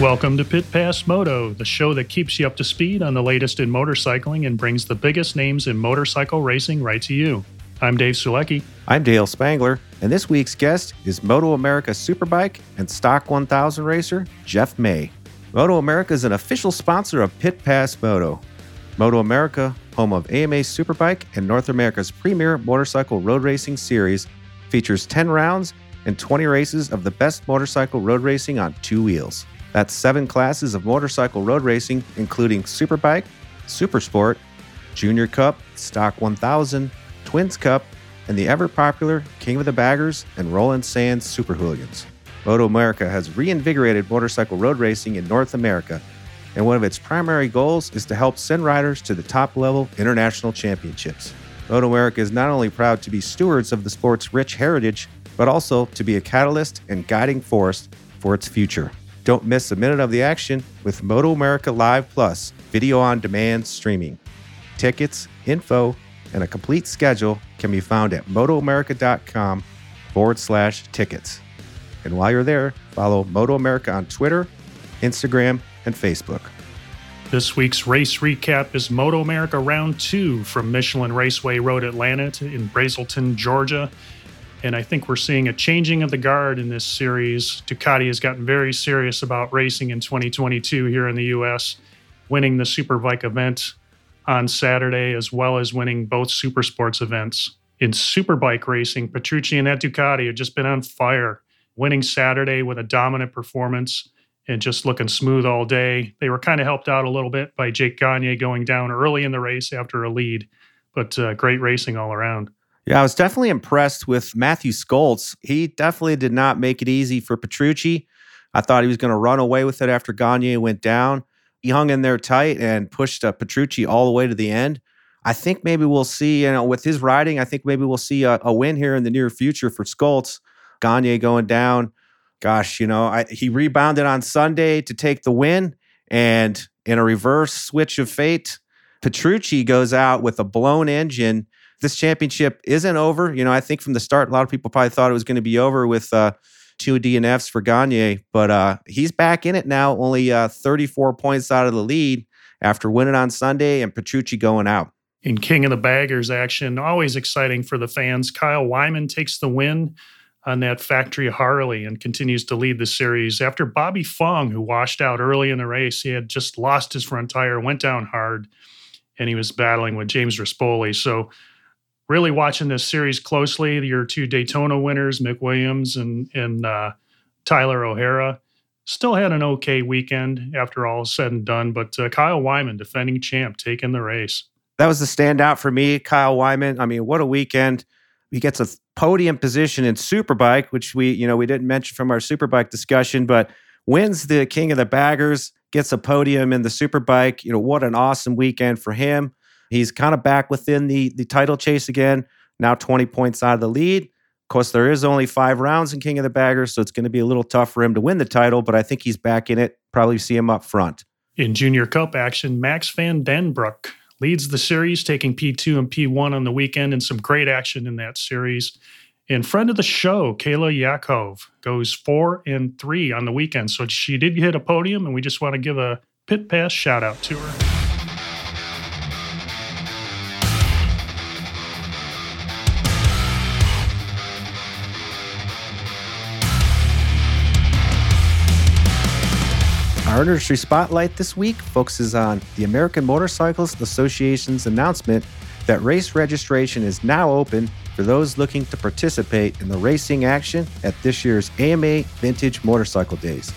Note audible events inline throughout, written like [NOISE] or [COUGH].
Welcome to Pit Pass Moto, the show that keeps you up to speed on the latest in motorcycling and brings the biggest names in motorcycle racing right to you. I'm Dave Sulecki. I'm Dale Spangler, and this week's guest is Moto America Superbike and Stock 1000 racer Geoff May. Moto America is an official sponsor of Pit Pass Moto. Moto America, home of AMA Superbike and North America's premier motorcycle road racing series, features 10 rounds and 20 races of the best motorcycle road racing on two wheels. That's seven classes of motorcycle road racing, including Superbike, Supersport, Junior Cup, Stock 1000, Twins Cup, and the ever popular King of the Baggers and Roland Sands Super Hooligans. Moto America has reinvigorated motorcycle road racing in North America, and one of its primary goals is to help send riders to the top level international championships. Moto America is not only proud to be stewards of the sport's rich heritage, but also to be a catalyst and guiding force for its future. Don't miss a minute of the action with Moto America Live Plus video on demand streaming. Tickets, info, and a complete schedule can be found at motoamerica.com forward slash tickets. And while you're there, follow Moto America on Twitter, Instagram, and Facebook. This week's race recap is Moto America Round 2 from Michelin Raceway Road Atlanta in Braselton, Georgia. And I think we're seeing a changing of the guard in this series. Ducati has gotten very serious about racing in 2022 here in the US, winning the Superbike event on Saturday, as well as winning both Super Sports events. In Superbike racing, Petrucci and that Ducati have just been on fire, winning Saturday with a dominant performance and just looking smooth all day. They were kind of helped out a little bit by Jake Gagne going down early in the race after a lead, but uh, great racing all around. Yeah, I was definitely impressed with Mathew Scholtz. He definitely did not make it easy for Petrucci. I thought he was going to run away with it after Gagne went down. He hung in there tight and pushed uh, Petrucci all the way to the end. I think maybe we'll see, you know, with his riding, I think maybe we'll see a, a win here in the near future for Scholtz. Gagne going down. Gosh, you know, I, he rebounded on Sunday to take the win. And in a reverse switch of fate, Petrucci goes out with a blown engine this championship isn't over. You know, I think from the start, a lot of people probably thought it was going to be over with uh, two DNFs for Gagne, but uh, he's back in it now, only uh, 34 points out of the lead after winning on Sunday and Petrucci going out. In King of the Baggers action, always exciting for the fans. Kyle Wyman takes the win on that factory Harley and continues to lead the series. After Bobby Fong, who washed out early in the race, he had just lost his front tire, went down hard, and he was battling with James Rispoli. So really watching this series closely. Your two Daytona winners, Mick Williams and and uh, Tyler O'Hara, still had an okay weekend after all said and done. But uh, Kyle Wyman, defending champ, taking the race. That was the standout for me, Kyle Wyman. I mean, what a weekend! He gets a podium position in Superbike, which we you know we didn't mention from our Superbike discussion, but wins the King of the Baggers, gets a podium in the Superbike. You know what an awesome weekend for him. He's kind of back within the the title chase again. Now 20 points out of the lead. Of course, there is only five rounds in King of the Baggers, so it's going to be a little tough for him to win the title, but I think he's back in it. Probably see him up front. In Junior Cup action, Max van den Broek leads the series, taking P2 and P1 on the weekend, and some great action in that series. In friend of the show, Kayla Yaakov goes four and three on the weekend. So she did hit a podium, and we just want to give a pit pass shout out to her. Our industry spotlight this week focuses on the American Motorcyclist Association's announcement that race registration is now open for those looking to participate in the racing action at this year's AMA Vintage Motorcycle Days,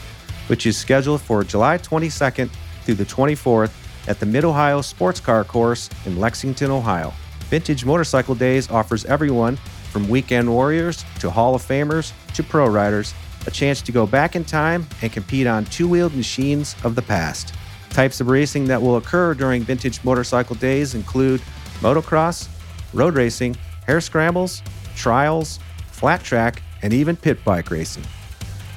which is scheduled for July 22nd through the 24th at the Mid Ohio Sports Car Course in Lexington, Ohio. Vintage Motorcycle Days offers everyone, from weekend warriors to Hall of Famers to pro riders, a chance to go back in time and compete on two wheeled machines of the past. Types of racing that will occur during Vintage Motorcycle Days include motocross, road racing, hare scrambles, trials, flat track, and even pit bike racing.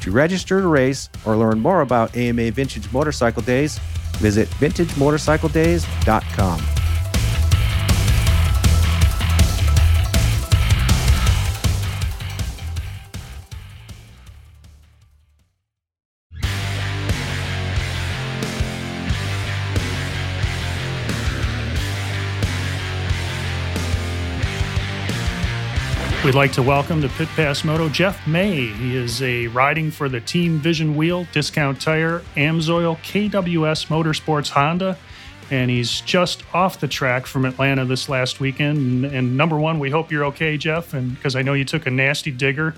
To register to race or learn more about AMA Vintage Motorcycle Days, visit vintagemotorcycledays.com. We'd like to welcome to Pit Pass Moto Geoff May. He is a riding for the Team Vision Wheel, Discount Tire, Amsoil, KWS Motorsports Honda, and he's just off the track from Atlanta this last weekend. And, and number one, we hope you're okay, Geoff, and because I know you took a nasty digger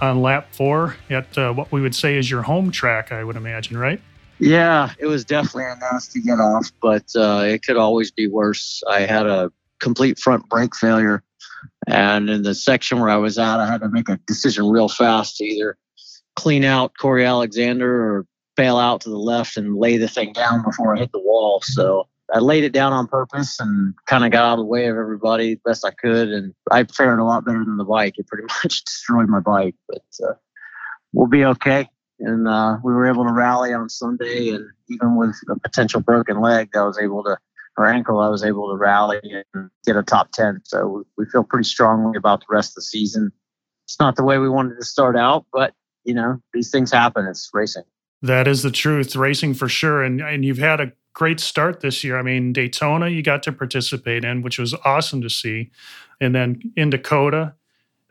on lap four at uh, what we would say is your home track, I would imagine, right? Yeah, it was definitely a nasty get off, but uh, it could always be worse. I had a complete front brake failure and in the section where I was at, I had to make a decision real fast to either clean out Corey Alexander or bail out to the left and lay the thing down before I hit the wall. So I laid it down on purpose and kind of got out of the way of everybody best I could. And I fared a lot better than the bike. It pretty [LAUGHS] much destroyed my bike, but uh, we'll be okay. And uh, we were able to rally on Sunday. And even with a potential broken leg, I was able to her ankle, I was able to rally and get a top 10. So we feel pretty strongly about the rest of the season. It's not the way we wanted to start out, but you know, these things happen. It's racing. That is the truth, racing for sure. And and you've had a great start this year. I mean, Daytona you got to participate in, which was awesome to see. And then in COTA,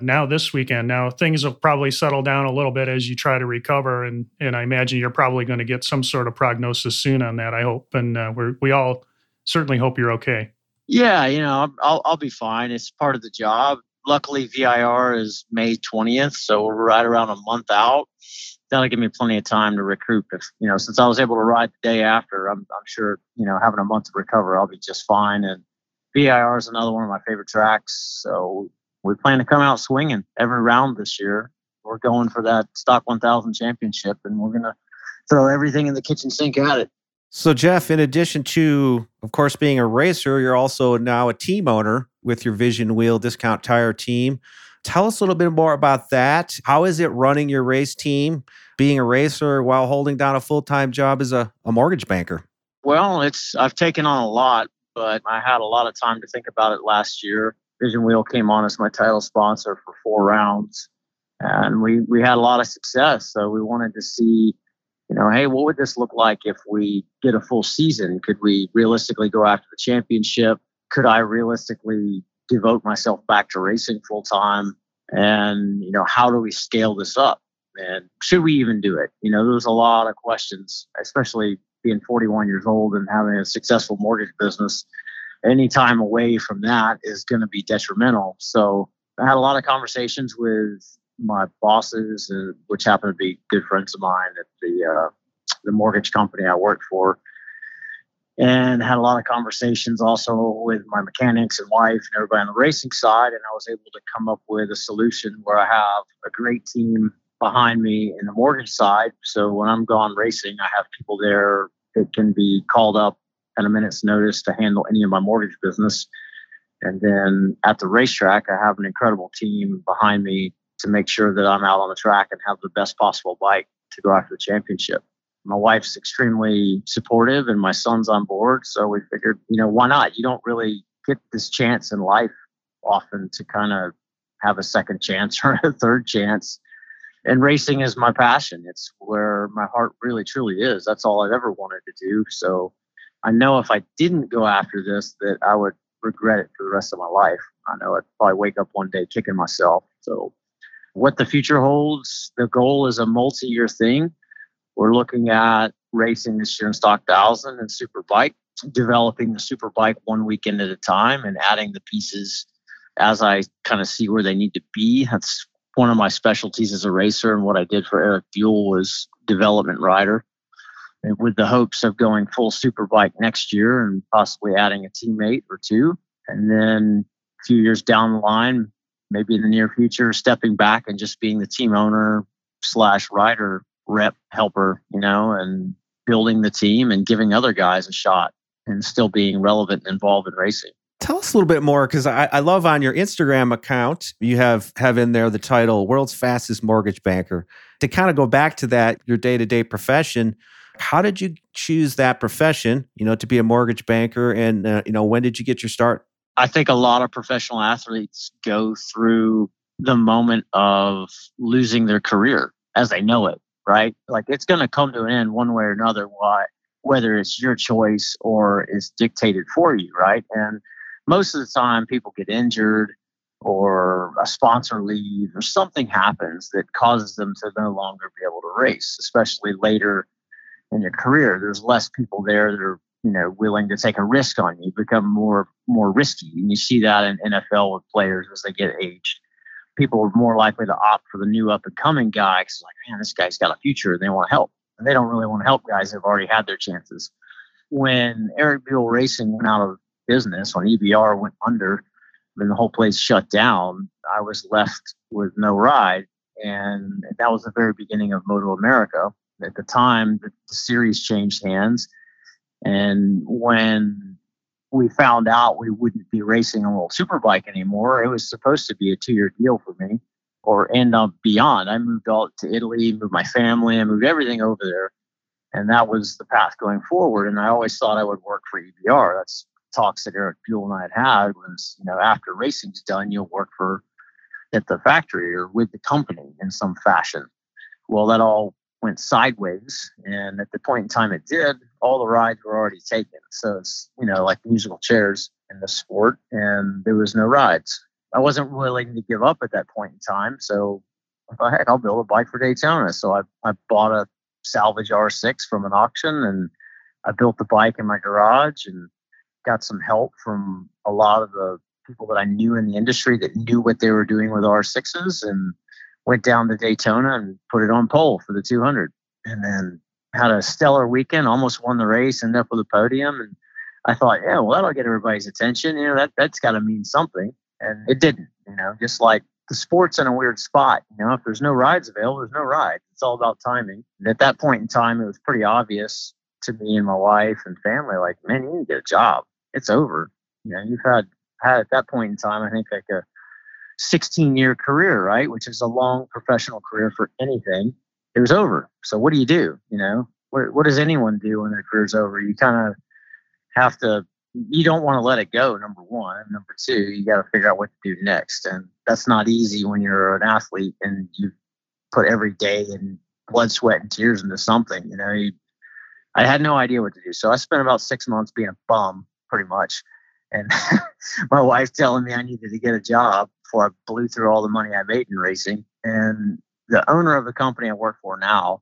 now this weekend. Now things will probably settle down a little bit as you try to recover, and and I imagine you're probably going to get some sort of prognosis soon on that. I hope, and uh, we we all certainly hope you're okay. Yeah, you know, I'll I'll be fine. It's part of the job. Luckily, VIR is May 20th, so we're right around a month out. That'll give me plenty of time to recoup. If you know, since I was able to ride the day after, I'm I'm sure you know having a month to recover, I'll be just fine. And VIR is another one of my favorite tracks, so we plan to come out swinging every round this year. We're going for that Stock 1000 championship, and we're gonna throw everything in the kitchen sink at it. So, Geoff, in addition to, of course, being a racer, you're also now a team owner with your Vision Wheel Discount Tire team. Tell us a little bit more about that. How is it running your race team, being a racer while holding down a full time job as a, a mortgage banker? Well, it's I've taken on a lot, but I had a lot of time to think about it last year. Vision Wheel came on as my title sponsor for four rounds, and we we had a lot of success. So we wanted to see you know, hey, what would this look like if we did a full season? Could we realistically go after the championship? Could I realistically devote myself back to racing full time? And, you know, how do we scale this up? And should we even do it? You know, there's a lot of questions, especially being 41 years old and having a successful mortgage business. Any time away from that is going to be detrimental. So I had a lot of conversations with my bosses, uh, which happen to be good friends of mine at the uh, the mortgage company I worked for, and had a lot of conversations also with my mechanics and wife and everybody on the racing side. And I was able to come up with a solution where I have a great team behind me in the mortgage side. So when I'm gone racing, I have people there that can be called up at a minute's notice to handle any of my mortgage business. And then at the racetrack, I have an incredible team behind me to make sure that I'm out on the track and have the best possible bike to go after the championship. My wife's extremely supportive and my son's on board. So we figured, you know, why not? You don't really get this chance in life often to kind of have a second chance [LAUGHS] or a third chance. And racing is my passion. It's where my heart really truly is. That's all I've ever wanted to do. So I know if I didn't go after this, that I would regret it for the rest of my life. I know I'd probably wake up one day kicking myself. So what the future holds, the goal is a multi year thing. We're looking at racing this year in Stock 1000 and Superbike, developing the Superbike one weekend at a time and adding the pieces as I kind of see where they need to be. That's one of my specialties as a racer. And what I did for Eric Buell was development rider. with the hopes of going full superbike next year and possibly adding a teammate or two. And then a few years down the line, maybe in the near future, stepping back and just being the team owner slash rider rep helper, you know, and building the team and giving other guys a shot and still being relevant and involved in racing. Tell us a little bit more because I, I, love on your Instagram account you have have in there the title "World's Fastest Mortgage Banker." To kind of go back to that, your day to day profession. How did you choose that profession? You know, to be a mortgage banker, and uh, you know, when did you get your start? I think a lot of professional athletes go through the moment of losing their career as they know it. Right, like it's going to come to an end one way or another. Why? Whether it's your choice or it's dictated for you, right? And most of the time people get injured or a sponsor leaves or something happens that causes them to no longer be able to race, especially later in your career. There's less people there that are, you know, willing to take a risk on you, become more more risky. And you see that in NFL with players as they get aged. People are more likely to opt for the new up and coming guy because like, man, this guy's got a future and they want to help. And they don't really want to help guys who've already had their chances. When Eric Buell Racing went out of business when EBR went under and the whole place shut down, I was left with no ride. And that was the very beginning of Moto America. At the time, the series changed hands. And when we found out we wouldn't be racing a World Superbike anymore, it was supposed to be a two year deal for me or end up beyond. I moved all to Italy, moved my family, I moved everything over there. And that was the path going forward. And I always thought I would work for EBR. That's talks that Eric Buell and I had had was, you know, after racing's done, you'll work for at the factory or with the company in some fashion. Well, that all went sideways, and at the point in time it did, all the rides were already taken. So it's you know like musical chairs in the sport, and there was no rides. I wasn't willing to give up at that point in time, so I thought, heck, I'll build a bike for Daytona. So I I bought a salvage R6 from an auction, and I built the bike in my garage and got some help from a lot of the people that I knew in the industry that knew what they were doing with R6s and went down to Daytona and put it on pole for the 200. And then had a stellar weekend, almost won the race, ended up with a podium. And I thought, yeah, well, that'll get everybody's attention. You know, that, that's got to mean something. And it didn't, you know, just like the sport's in a weird spot. You know, if there's no rides available, there's no ride. It's all about timing. And at that point in time, it was pretty obvious to me and my wife and family, like, man, you need to get a job it's over. You know, you've had had at that point in time, I think like a 16 year career, right? Which is a long professional career for anything. It was over. So what do you do? You know, what, what does anyone do when their career's over? You kind of have to, you don't want to let it go. Number one. Number two, you got to figure out what to do next. And that's not easy when you're an athlete and you put every day and blood, sweat, and tears into something. You know, you, I had no idea what to do. So I spent about six months being a bum pretty much. And [LAUGHS] my wife telling me I needed to get a job before I blew through all the money I made in racing. And the owner of the company I work for now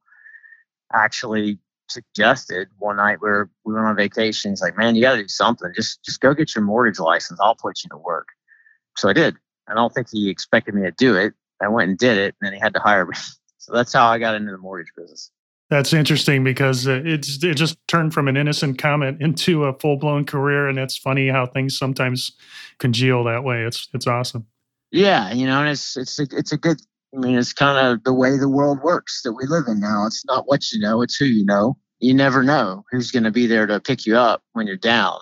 actually suggested one night we were we went on vacation. He's like, "Man, you got to do something. Just just go get your mortgage license. I'll put you to work." So I did. I don't think he expected me to do it. I went and did it, and then he had to hire me. [LAUGHS] So that's how I got into the mortgage business. That's interesting because it's it just turned from an innocent comment [LAUGHS] into a full blown career, and it's funny how things sometimes congeal that way. It's it's awesome. Yeah, you know, and it's it's a, it's a good. I mean, it's kind of the way the world works that we live in now. It's not what you know; it's who you know. You never know who's going to be there to pick you up when you're down.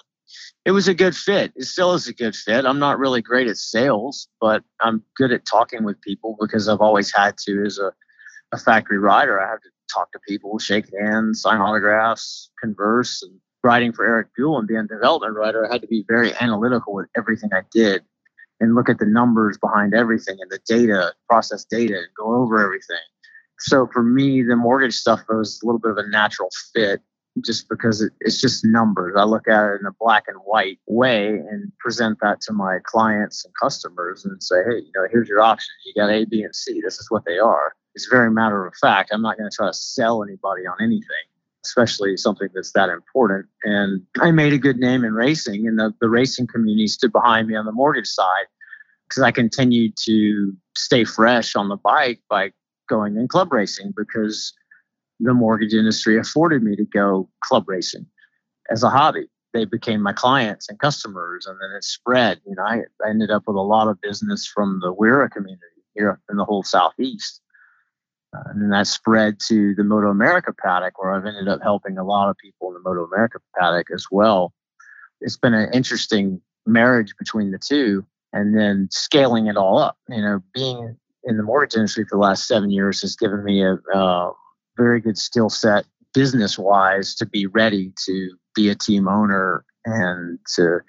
It was a good fit. It still is a good fit. I'm not really great at sales, but I'm good at talking with people because I've always had to as a a factory rider. I have to talk to people, shake hands, sign autographs, converse. And writing for Eric Buell and being a development writer, I had to be very analytical with everything I did and look at the numbers behind everything and the data, process data, and go over everything. So for me, the mortgage stuff was a little bit of a natural fit just because it, it's just numbers. I look at it in a black and white way and present that to my clients and customers and say, hey, you know, here's your options. You got A, B, and C. This is what they are it's very matter of fact. I'm not going to try to sell anybody on anything, especially something that's that important. And I made a good name in racing, and the, the racing community stood behind me on the mortgage side because I continued to stay fresh on the bike by going in club racing because the mortgage industry afforded me to go club racing as a hobby. They became my clients and customers, and then it spread. You know, I, ended up with a lot of business from the WERA community here in the whole southeast. Uh, and then that spread to the Moto America paddock, where I've ended up helping a lot of people in the Moto America paddock as well. It's been an interesting marriage between the two, and then scaling it all up. You know, being in the mortgage industry for the last seven years has given me a, a very good skill set business wise to be ready to be a team owner and to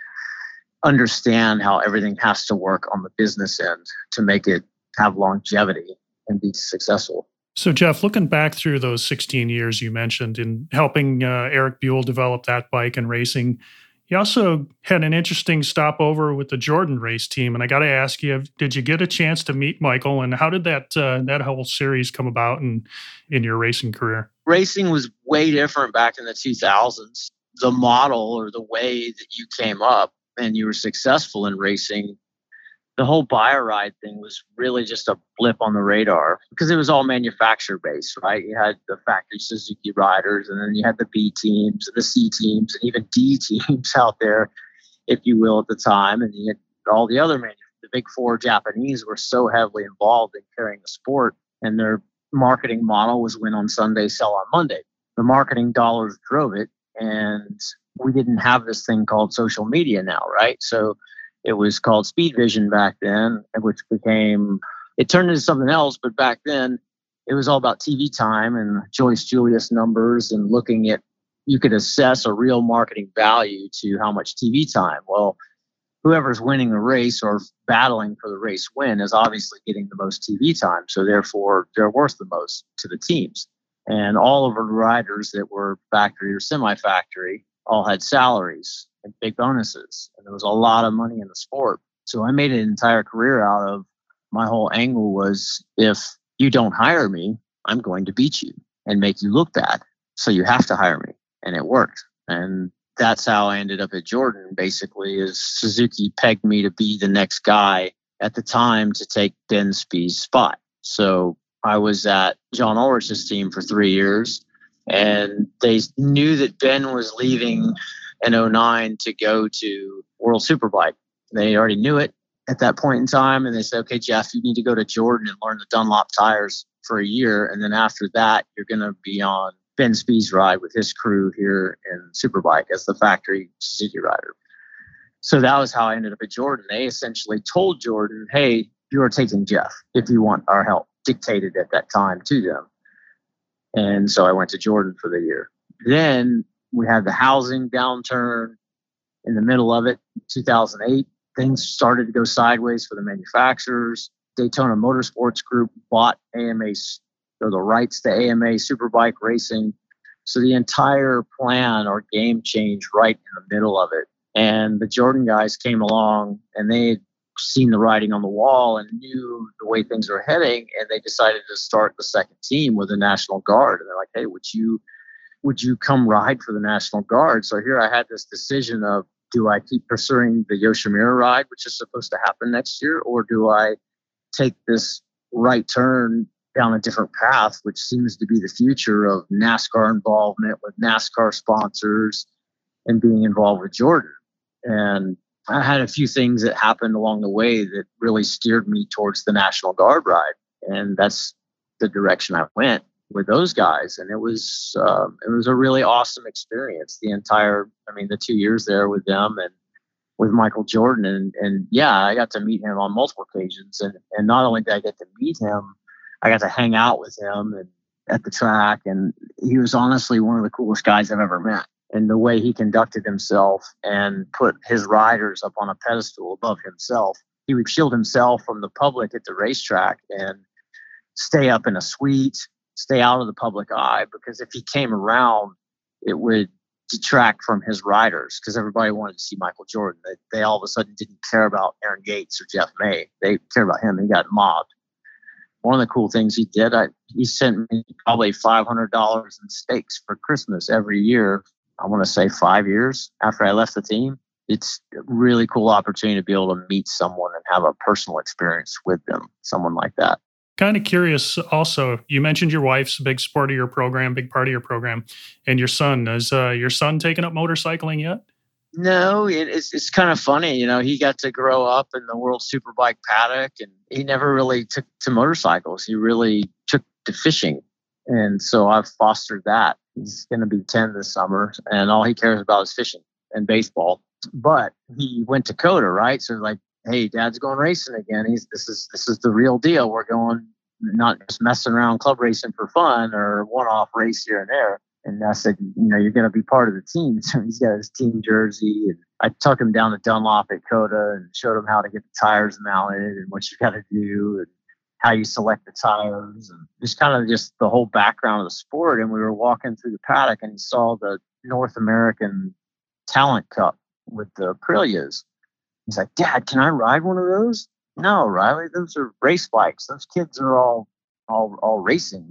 understand how everything has to work on the business end to make it have longevity and be successful. So, Geoff, looking back through those 16 years you mentioned in helping uh, Eric Buell develop that bike and racing, you also had an interesting stopover with the Jordan race team, and I got to ask you: Did you get a chance to meet Michael, and how did that uh, that whole series come about in in your racing career? Racing was way different back in the 2000s. The model or the way that you came up and you were successful in racing the whole BioRide thing was really just a blip on the radar because it was all manufacturer based, right? You had the factory Suzuki riders, and then you had the B teams and the C teams, and even D [LAUGHS] teams out there, if you will, at the time. And you had all the other manufacturers. The big four Japanese were so heavily involved in carrying the sport, and their marketing model was win on Sunday, sell on Monday. The marketing dollars drove it, and we didn't have this thing called social media now, right? So it was called Speed Vision back then, which became it turned into something else. But back then, it was all about TV time and Joyce Julius numbers and looking at you could assess a real marketing value to how much TV time. Well, whoever's winning the race or battling for the race win is obviously getting the most TV time. So therefore, they're worth the most to the teams. And all of the riders that were factory or semi-factory all had salaries and big bonuses. And there was a lot of money in the sport. So I made an entire career out of my whole angle was if you don't hire me, I'm going to beat you and make you look bad. So you have to hire me. And it worked. And that's how I ended up at Jordan basically is Suzuki pegged me to be the next guy at the time to take Ben Spies' spot. So I was at John Ulrich's team for three years and they knew that Ben was leaving in 09 to go to World Superbike. They already knew it at that point in time, and they said, "Okay, Geoff, you need to go to Jordan and learn the Dunlop tires for a year, and then after that, you're going to be on Ben Spies' ride with his crew here in Superbike as the factory Suzuki rider." So that was how I ended up at Jordan. They essentially told Jordan, "Hey, you are taking Geoff if you want our help." Dictated at that time to them. And so I went to Jordan for the year. Then we had the housing downturn in the middle of it, 2008. Things started to go sideways for the manufacturers. Daytona Motorsports Group bought AMA or the rights to AMA Superbike racing. So the entire plan or game changed right in the middle of it. And the Jordan guys came along and they seen the writing on the wall and knew the way things were heading. And they decided to start the second team with the National Guard. And they're like, hey, would you would you come ride for the National Guard? So here I had this decision of do I keep pursuing the Yoshimura ride, which is supposed to happen next year, or do I take this right turn down a different path, which seems to be the future of NASCAR involvement with NASCAR sponsors and being involved with Jordan? And I had a few things that happened along the way that really steered me towards the National Guard ride. And that's the direction I went with those guys, and it was uh, it was a really awesome experience. The entire, I mean, the two years there with them and with Michael Jordan, and and yeah, I got to meet him on multiple occasions, and and not only did I get to meet him, I got to hang out with him and at the track, and he was honestly one of the coolest guys I've ever met. And the way he conducted himself and put his riders up on a pedestal above himself, he would shield himself from the public at the racetrack and stay up in a suite stay out of the public eye because if he came around, it would detract from his riders because everybody wanted to see Michael Jordan. They, they all of a sudden didn't care about Aaron Yates or Geoff May. They cared about him. He got mobbed. One of the cool things he did, I, he sent me probably $500 in steaks for Christmas every year. I want to say five years after I left the team. It's a really cool opportunity to be able to meet someone and have a personal experience with them, someone like that. Kind of curious also, you mentioned your wife's a big sport of your program, big part of your program, and your son. Is uh, your son taking up motorcycling yet? No, it, it's it's kind of funny. You know, he got to grow up in the World Superbike paddock, and he never really took to motorcycles. He really took to fishing, and so I've fostered that. He's going to be ten this summer, and all he cares about is fishing and baseball. But he went to COTA, right? So like, hey, Dad's going racing again. He's this is this is the real deal. We're going not just messing around club racing for fun or one-off race here and there. And I said, you know, you're going to be part of the team. [LAUGHS] So he's got his team jersey. And I took him down to Dunlop at COTA and showed him how to get the tires mounted and what you got to do and how you select the tires and just kind of just the whole background of the sport. And we were walking through the paddock and he saw the North American Talent Cup with the Aprilias. He's like, Dad, can I ride one of those? No, Riley, those are race bikes. Those kids are all all all racing.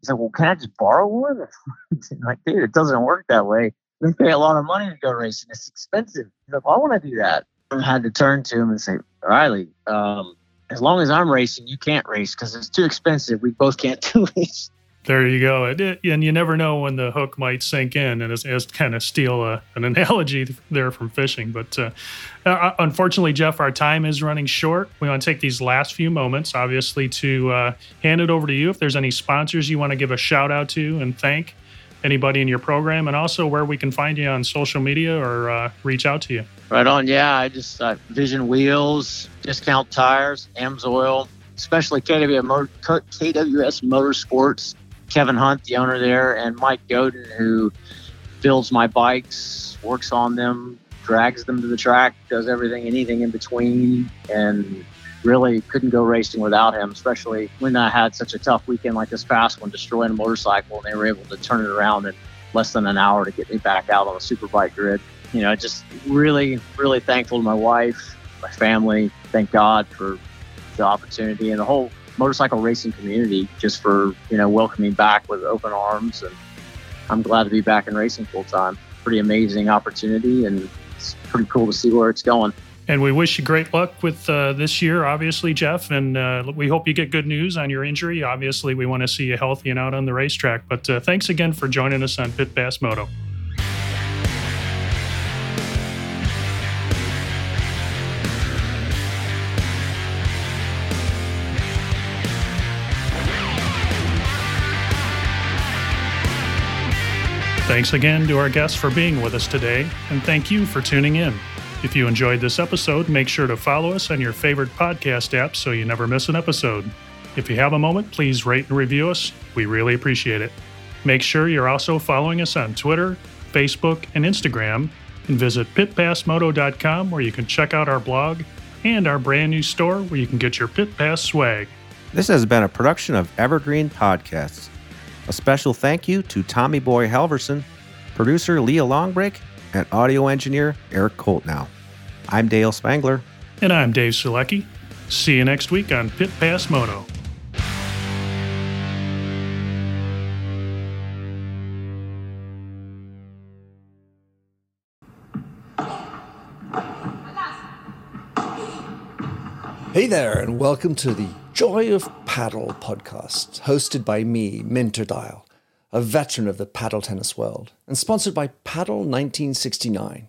He's like, well, can I just borrow one? [LAUGHS] like, dude, it doesn't work that way. We pay a lot of money to go racing. It's expensive. He's like, well, I want to do that. I had to turn to him and say, Riley, um, as long as I'm racing, you can't race because it's too expensive. We both can't [LAUGHS] do it. There you go. and you never know when the hook might sink in, and as, as kind of steal a, an [LAUGHS] analogy there from fishing. But uh, uh, unfortunately, Geoff, our time is running short. We want to take these last few moments, obviously, to uh, hand it over to you. If there's any sponsors you want to give a shout out to and thank anybody in your program, and also where we can find you on social media or uh, reach out to you. Right on. Yeah, I just uh, Vision Wheels, Discount Tires, AMSOIL, especially KWS Motorsports Kevin Hunt, the owner there, and Mike Godin, who builds my bikes, works on them, drags them to the track, does everything, anything in between, and really couldn't go racing without him, especially when I had such a tough weekend like this past one, destroying a motorcycle, and they were able to turn it around in less than an hour to get me back out on the superbike grid. You know, just really, really thankful to my wife, my family. Thank God for the opportunity and the whole motorcycle racing community just for you know welcoming back with open arms and i'm glad to be back in racing full time pretty amazing opportunity and it's pretty cool to see where it's going and we wish you great luck with uh, this year, obviously, Geoff. And uh, we hope you get good news on your injury. Obviously, we want to see you healthy and out on the racetrack. But uh, thanks again for joining us on Pit Pass Moto. Thanks again to our guests for being with us today, and thank you for tuning in. If you enjoyed this episode, make sure to follow us on your favorite podcast app so you never miss an episode. If you have a moment, please rate and review us. We really appreciate it. Make sure you're also following us on Twitter, Facebook, and Instagram, and visit pitpassmoto.com where you can check out our blog and our brand new store where you can get your Pit Pass swag. This has been a production of Evergreen Podcasts. A special thank you to Tommy Boy Halverson, producer Leah Longbrake, and audio engineer Eric Koltnow. I'm Dale Spangler. And I'm Dave Sulecki. See you next week on Pit Pass Moto. Hey there, and welcome to the Joy of Paddle podcast, hosted by me, Minter Dial, a veteran of the paddle tennis world, and sponsored by Paddle 1969.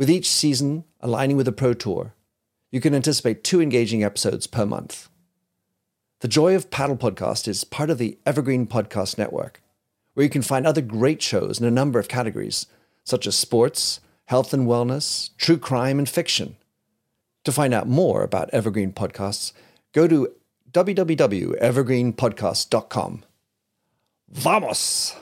With each season aligning with a Pro Tour, you can anticipate two engaging episodes per month. The Joy of Paddle podcast is part of the Evergreen Podcast Network, where you can find other great shows in a number of categories, such as sports, health and wellness, true crime, and fiction. To find out more about Evergreen Podcasts, go to www.evergreenpodcast.com. Vamos!